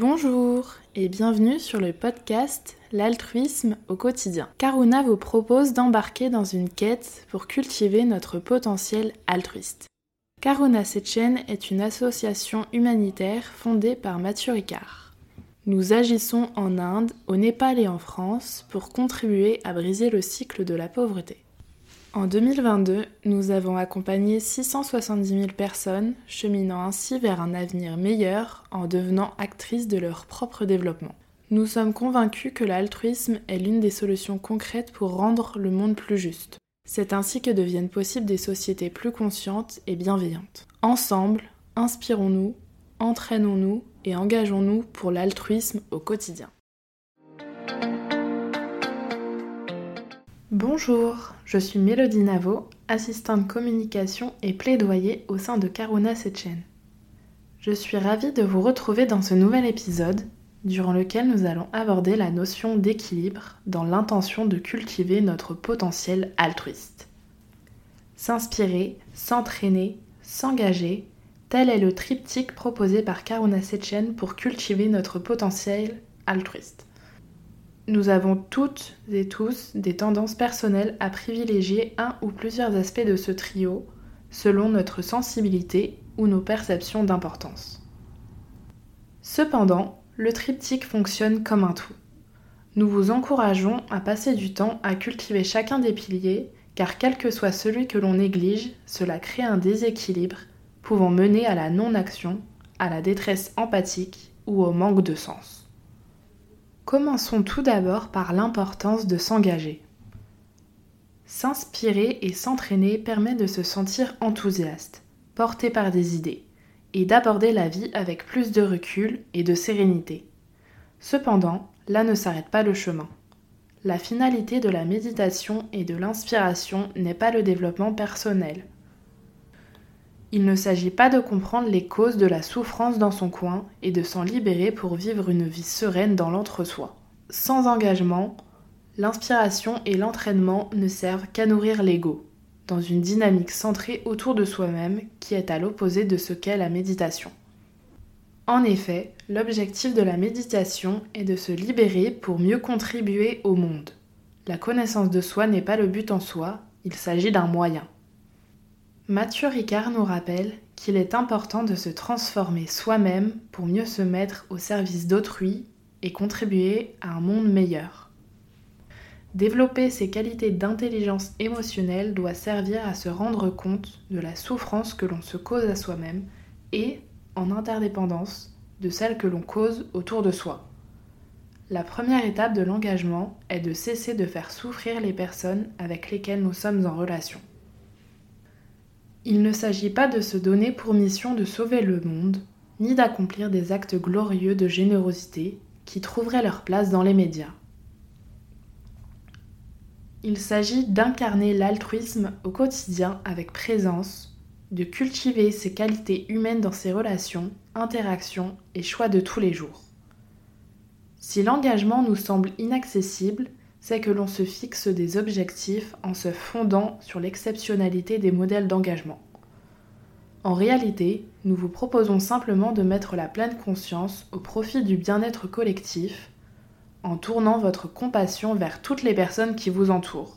Bonjour et bienvenue sur le podcast L'altruisme au quotidien. Karuna vous propose d'embarquer dans une quête pour cultiver notre potentiel altruiste. Karuna Sechen est une association humanitaire fondée par Mathieu Ricard. Nous agissons en Inde, au Népal et en France pour contribuer à briser le cycle de la pauvreté. En 2022, nous avons accompagné 670 000 personnes, cheminant ainsi vers un avenir meilleur en devenant actrices de leur propre développement. Nous sommes convaincus que l'altruisme est l'une des solutions concrètes pour rendre le monde plus juste. C'est ainsi que deviennent possibles des sociétés plus conscientes et bienveillantes. Ensemble, inspirons-nous, entraînons-nous et engageons-nous pour l'altruisme au quotidien. Bonjour, je suis Mélodie Navo, assistante communication et plaidoyer au sein de Karuna Sechen. Je suis ravie de vous retrouver dans ce nouvel épisode, durant lequel nous allons aborder la notion d'équilibre dans l'intention de cultiver notre potentiel altruiste. S'inspirer, s'entraîner, s'engager, tel est le triptyque proposé par Karuna Sechen pour cultiver notre potentiel altruiste. Nous avons toutes et tous des tendances personnelles à privilégier un ou plusieurs aspects de ce trio selon notre sensibilité ou nos perceptions d'importance. Cependant, le triptyque fonctionne comme un tout. Nous vous encourageons à passer du temps à cultiver chacun des piliers car quel que soit celui que l'on néglige, cela crée un déséquilibre pouvant mener à la non-action, à la détresse empathique ou au manque de sens. Commençons tout d'abord par l'importance de s'engager. S'inspirer et s'entraîner permet de se sentir enthousiaste, porté par des idées, et d'aborder la vie avec plus de recul et de sérénité. Cependant, là ne s'arrête pas le chemin. La finalité de la méditation et de l'inspiration n'est pas le développement personnel. Il ne s'agit pas de comprendre les causes de la souffrance dans son coin et de s'en libérer pour vivre une vie sereine dans l'entre-soi. Sans engagement, l'inspiration et l'entraînement ne servent qu'à nourrir l'ego, dans une dynamique centrée autour de soi-même qui est à l'opposé de ce qu'est la méditation. En effet, l'objectif de la méditation est de se libérer pour mieux contribuer au monde. La connaissance de soi n'est pas le but en soi, il s'agit d'un moyen. Mathieu Ricard nous rappelle qu'il est important de se transformer soi-même pour mieux se mettre au service d'autrui et contribuer à un monde meilleur. Développer ses qualités d'intelligence émotionnelle doit servir à se rendre compte de la souffrance que l'on se cause à soi-même et, en interdépendance, de celle que l'on cause autour de soi. La première étape de l'engagement est de cesser de faire souffrir les personnes avec lesquelles nous sommes en relation. Il ne s'agit pas de se donner pour mission de sauver le monde, ni d'accomplir des actes glorieux de générosité qui trouveraient leur place dans les médias. Il s'agit d'incarner l'altruisme au quotidien avec présence, de cultiver ses qualités humaines dans ses relations, interactions et choix de tous les jours. Si l'engagement nous semble inaccessible, c'est que l'on se fixe des objectifs en se fondant sur l'exceptionnalité des modèles d'engagement. En réalité, nous vous proposons simplement de mettre la pleine conscience au profit du bien-être collectif en tournant votre compassion vers toutes les personnes qui vous entourent,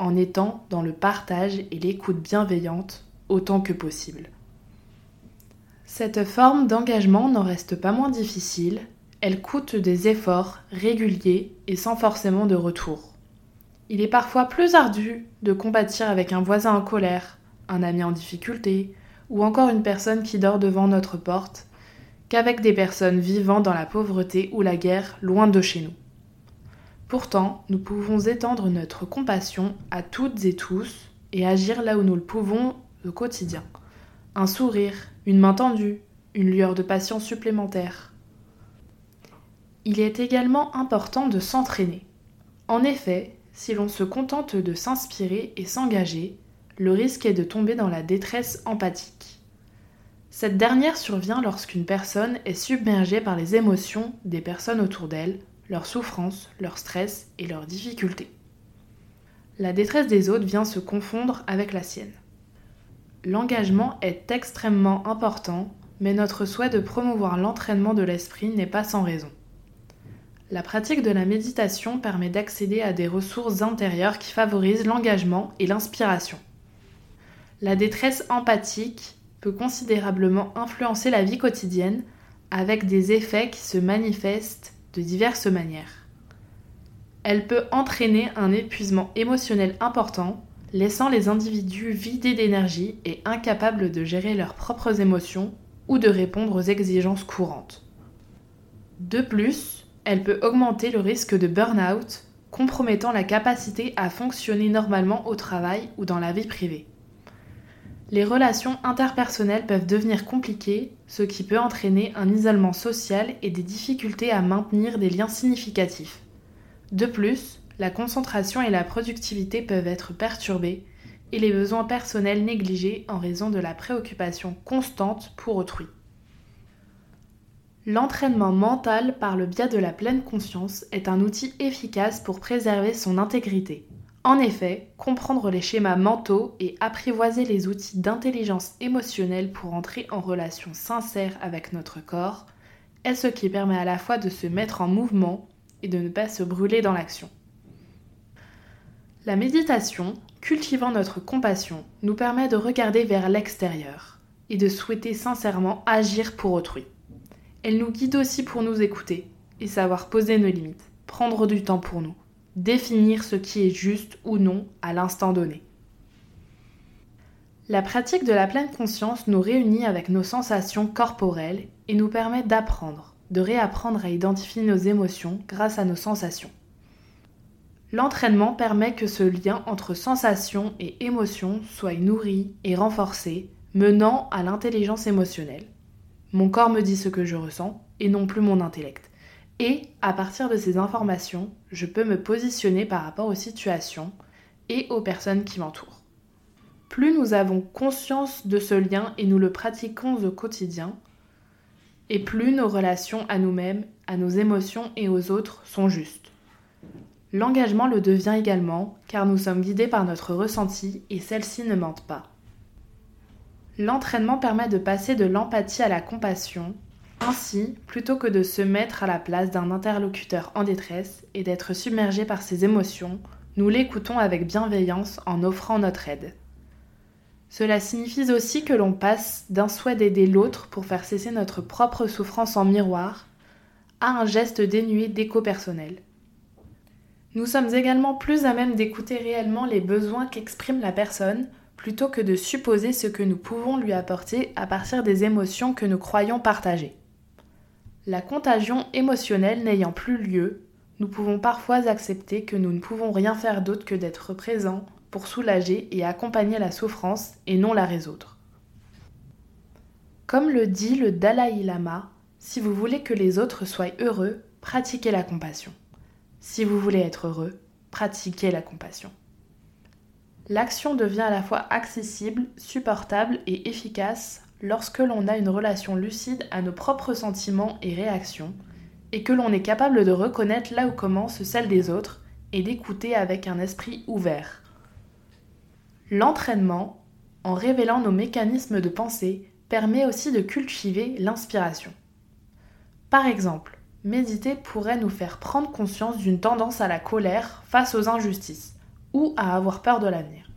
en étant dans le partage et l'écoute bienveillante autant que possible. Cette forme d'engagement n'en reste pas moins difficile elle coûte des efforts réguliers et sans forcément de retour. Il est parfois plus ardu de compatir avec un voisin en colère, un ami en difficulté, ou encore une personne qui dort devant notre porte, qu'avec des personnes vivant dans la pauvreté ou la guerre loin de chez nous. Pourtant, nous pouvons étendre notre compassion à toutes et tous et agir là où nous le pouvons au quotidien. Un sourire, une main tendue, une lueur de patience supplémentaire, il est également important de s'entraîner. En effet, si l'on se contente de s'inspirer et s'engager, le risque est de tomber dans la détresse empathique. Cette dernière survient lorsqu'une personne est submergée par les émotions des personnes autour d'elle, leurs souffrances, leur stress et leurs difficultés. La détresse des autres vient se confondre avec la sienne. L'engagement est extrêmement important mais notre souhait de promouvoir l'entraînement de l'esprit n'est pas sans raison. La pratique de la méditation permet d'accéder à des ressources intérieures qui favorisent l'engagement et l'inspiration. La détresse empathique peut considérablement influencer la vie quotidienne avec des effets qui se manifestent de diverses manières. Elle peut entraîner un épuisement émotionnel important, laissant les individus vidés d'énergie et incapables de gérer leurs propres émotions ou de répondre aux exigences courantes. De plus, elle peut augmenter le risque de burn-out, compromettant la capacité à fonctionner normalement au travail ou dans la vie privée. Les relations interpersonnelles peuvent devenir compliquées, ce qui peut entraîner un isolement social et des difficultés à maintenir des liens significatifs. De plus, la concentration et la productivité peuvent être perturbées et les besoins personnels négligés en raison de la préoccupation constante pour autrui. L'entraînement mental par le biais de la pleine conscience est un outil efficace pour préserver son intégrité. En effet, comprendre les schémas mentaux et apprivoiser les outils d'intelligence émotionnelle pour entrer en relation sincère avec notre corps est ce qui permet à la fois de se mettre en mouvement et de ne pas se brûler dans l'action. La méditation, cultivant notre compassion, nous permet de regarder vers l'extérieur et de souhaiter sincèrement agir pour autrui. Elle nous guide aussi pour nous écouter et savoir poser nos limites, prendre du temps pour nous, définir ce qui est juste ou non à l'instant donné. La pratique de la pleine conscience nous réunit avec nos sensations corporelles et nous permet d'apprendre, de réapprendre à identifier nos émotions grâce à nos sensations. L'entraînement permet que ce lien entre sensation et émotion soit nourri et renforcé, menant à l'intelligence émotionnelle. Mon corps me dit ce que je ressens et non plus mon intellect. Et à partir de ces informations, je peux me positionner par rapport aux situations et aux personnes qui m'entourent. Plus nous avons conscience de ce lien et nous le pratiquons au quotidien, et plus nos relations à nous-mêmes, à nos émotions et aux autres sont justes. L'engagement le devient également car nous sommes guidés par notre ressenti et celle-ci ne mentent pas. L'entraînement permet de passer de l'empathie à la compassion. Ainsi, plutôt que de se mettre à la place d'un interlocuteur en détresse et d'être submergé par ses émotions, nous l'écoutons avec bienveillance en offrant notre aide. Cela signifie aussi que l'on passe d'un souhait d'aider l'autre pour faire cesser notre propre souffrance en miroir à un geste dénué d'écho personnel. Nous sommes également plus à même d'écouter réellement les besoins qu'exprime la personne plutôt que de supposer ce que nous pouvons lui apporter à partir des émotions que nous croyons partager. La contagion émotionnelle n'ayant plus lieu, nous pouvons parfois accepter que nous ne pouvons rien faire d'autre que d'être présents pour soulager et accompagner la souffrance et non la résoudre. Comme le dit le Dalai Lama, si vous voulez que les autres soient heureux, pratiquez la compassion. Si vous voulez être heureux, pratiquez la compassion. L'action devient à la fois accessible, supportable et efficace lorsque l'on a une relation lucide à nos propres sentiments et réactions, et que l'on est capable de reconnaître là où commence celle des autres et d'écouter avec un esprit ouvert. L'entraînement, en révélant nos mécanismes de pensée, permet aussi de cultiver l'inspiration. Par exemple, méditer pourrait nous faire prendre conscience d'une tendance à la colère face aux injustices ou à avoir peur de l'avenir.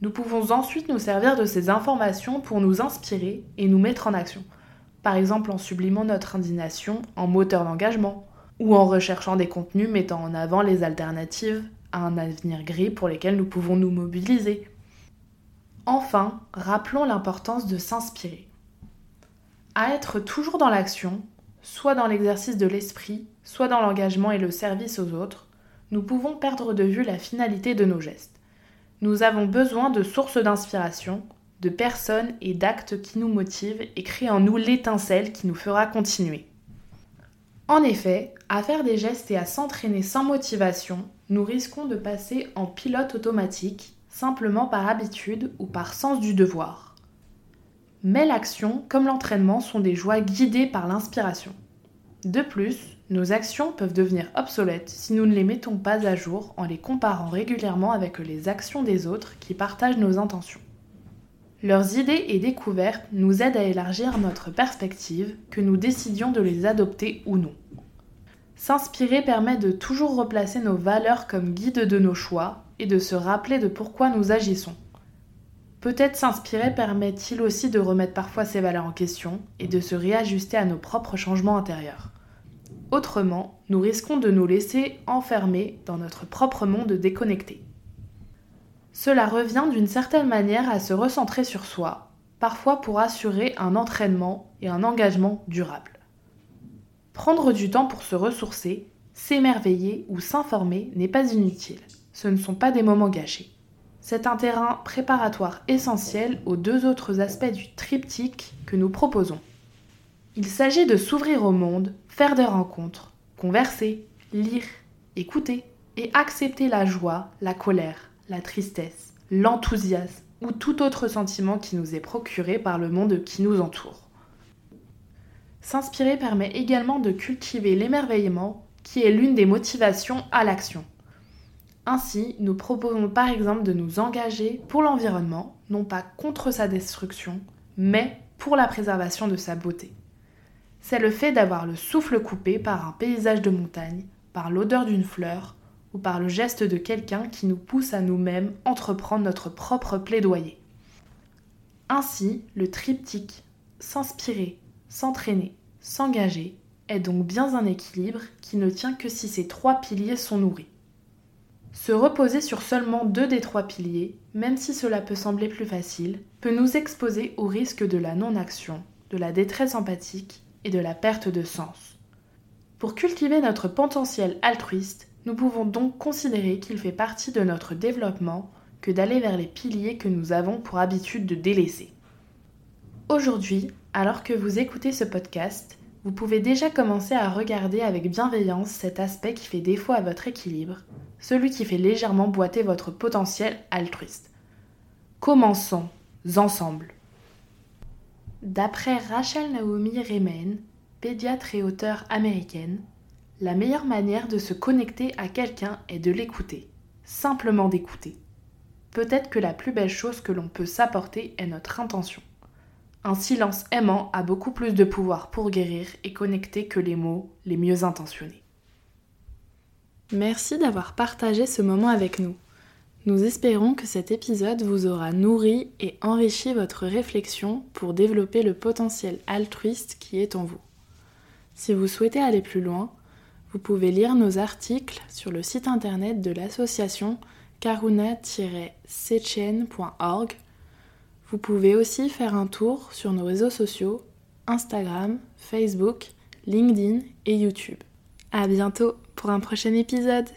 Nous pouvons ensuite nous servir de ces informations pour nous inspirer et nous mettre en action, par exemple en sublimant notre indignation en moteur d'engagement ou en recherchant des contenus mettant en avant les alternatives un avenir gris pour lesquels nous pouvons nous mobiliser. Enfin, rappelons l'importance de s'inspirer. À être toujours dans l'action, soit dans l'exercice de l'esprit, soit dans l'engagement et le service aux autres, nous pouvons perdre de vue la finalité de nos gestes. Nous avons besoin de sources d'inspiration, de personnes et d'actes qui nous motivent et créent en nous l'étincelle qui nous fera continuer. En effet, à faire des gestes et à s'entraîner sans motivation, nous risquons de passer en pilote automatique, simplement par habitude ou par sens du devoir. Mais l'action, comme l'entraînement, sont des joies guidées par l'inspiration. De plus, nos actions peuvent devenir obsolètes si nous ne les mettons pas à jour en les comparant régulièrement avec les actions des autres qui partagent nos intentions. Leurs idées et découvertes nous aident à élargir notre perspective, que nous décidions de les adopter ou non. S'inspirer permet de toujours replacer nos valeurs comme guide de nos choix et de se rappeler de pourquoi nous agissons. Peut-être s'inspirer permet-il aussi de remettre parfois ses valeurs en question et de se réajuster à nos propres changements intérieurs. Autrement, nous risquons de nous laisser enfermer dans notre propre monde déconnecté. Cela revient d'une certaine manière à se recentrer sur soi, parfois pour assurer un entraînement et un engagement durable. Prendre du temps pour se ressourcer, s'émerveiller ou s'informer n'est pas inutile. Ce ne sont pas des moments gâchés. C'est un terrain préparatoire essentiel aux deux autres aspects du triptyque que nous proposons. Il s'agit de s'ouvrir au monde, faire des rencontres, converser, lire, écouter et accepter la joie, la colère, la tristesse, l'enthousiasme ou tout autre sentiment qui nous est procuré par le monde qui nous entoure. S'inspirer permet également de cultiver l'émerveillement, qui est l'une des motivations à l'action. Ainsi, nous proposons par exemple de nous engager pour l'environnement, non pas contre sa destruction, mais pour la préservation de sa beauté. C'est le fait d'avoir le souffle coupé par un paysage de montagne, par l'odeur d'une fleur, ou par le geste de quelqu'un qui nous pousse à nous-mêmes entreprendre notre propre plaidoyer. Ainsi, le triptyque s'inspirer, s'entraîner, s'engager est donc bien un équilibre qui ne tient que si ces trois piliers sont nourris. Se reposer sur seulement deux des trois piliers, même si cela peut sembler plus facile, peut nous exposer au risque de la non-action, de la détresse empathique et de la perte de sens. Pour cultiver notre potentiel altruiste, nous pouvons donc considérer qu'il fait partie de notre développement que d'aller vers les piliers que nous avons pour habitude de délaisser. Aujourd'hui, alors que vous écoutez ce podcast, vous pouvez déjà commencer à regarder avec bienveillance cet aspect qui fait défaut à votre équilibre, celui qui fait légèrement boiter votre potentiel altruiste. Commençons ensemble. D'après Rachel Naomi Remen, pédiatre et auteure américaine, la meilleure manière de se connecter à quelqu'un est de l'écouter, simplement d'écouter. Peut-être que la plus belle chose que l'on peut s'apporter est notre intention. Un silence aimant a beaucoup plus de pouvoir pour guérir et connecter que les mots les mieux intentionnés. Merci d'avoir partagé ce moment avec nous. Nous espérons que cet épisode vous aura nourri et enrichi votre réflexion pour développer le potentiel altruiste qui est en vous. Si vous souhaitez aller plus loin, vous pouvez lire nos articles sur le site internet de l'association karuna-sechen.org. Vous pouvez aussi faire un tour sur nos réseaux sociaux Instagram, Facebook, LinkedIn et YouTube. À bientôt pour un prochain épisode.